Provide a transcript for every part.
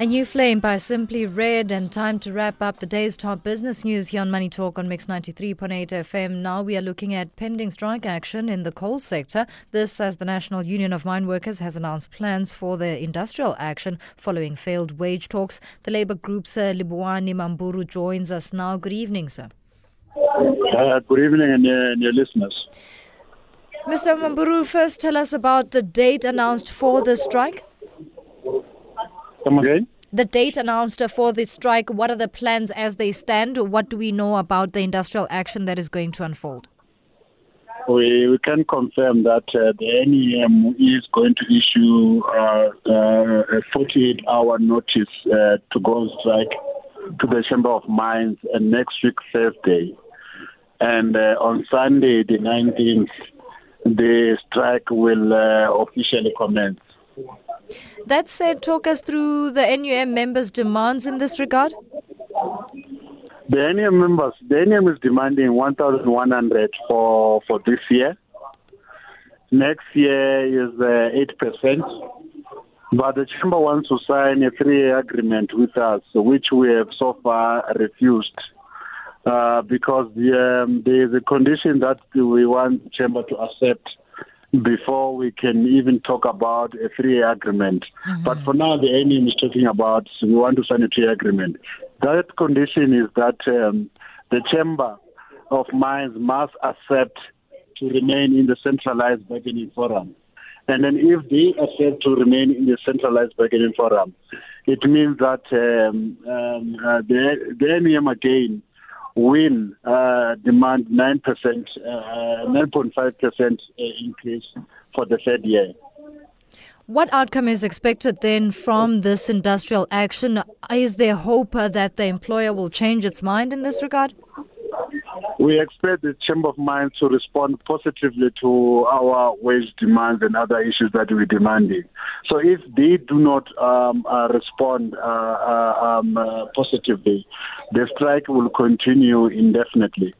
A new flame by Simply Red, and time to wrap up the day's top business news here on Money Talk on Mix 93.8 FM. Now we are looking at pending strike action in the coal sector. This, as the National Union of Mine Workers has announced plans for their industrial action following failed wage talks. The Labour Group's uh, Livhuwani Mammburu joins us now. Good evening, sir. Uh, good evening, and, uh, and your listeners. Mr. Mammburu, first tell us about the date announced for the strike. Come again? The date announced for the strike, what are the plans as they stand? What do we know about the industrial action that is going to unfold? We, we can confirm that uh, the NUM is going to issue uh, uh, a 48 hour notice uh, to go on strike to the Chamber of Mines and next week, Thursday. And uh, on Sunday, the 19th, the strike will uh, officially commence. That said, talk us through the NUM members' demands in this regard. The NUM members, the NUM is demanding 1,100 for for this year. Next year is uh, 8%. But the chamber wants to sign a three-year agreement with us, which we have so far refused. Uh, because the, um, there is a condition that we want the chamber to accept before we can even talk about a three-year agreement. Mm-hmm. But for now, the NUM is talking about we want to sign a three-year agreement. That condition is that um, the Chamber of Mines must accept to remain in the centralized bargaining forum. And then if they accept to remain in the centralized bargaining forum, it means that um, um, uh, the, the NUM again will uh, demand 9%, uh, 9.5% increase for the third year. What outcome is expected then from this industrial action? Is there hope uh, that the employer will change its mind in this regard? We expect the Chamber of Mines to respond positively to our wage demands and other issues that we're demanding. So if they do not um, uh, respond uh, uh, um, uh, positively, the strike will continue indefinitely.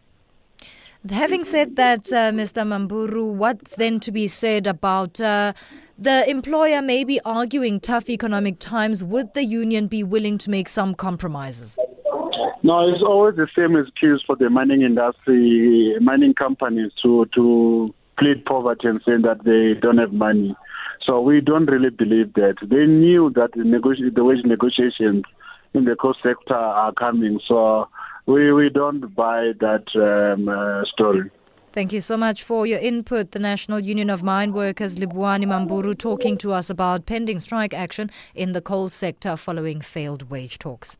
Having said that, uh, Mr. Mammburu, what's then to be said about uh, the employer maybe arguing tough economic times? Would the union be willing to make some compromises? No, it's always the same excuse for the mining industry, mining companies to to plead poverty and saying that they don't have money. So we don't really believe that. They knew that the, the wage negotiations in the coal sector are coming. So we, we don't buy that um, uh, story. Thank you so much for your input. The National Union of Mine Workers, Livhuwani Mammburu, talking to us about pending strike action in the coal sector following failed wage talks.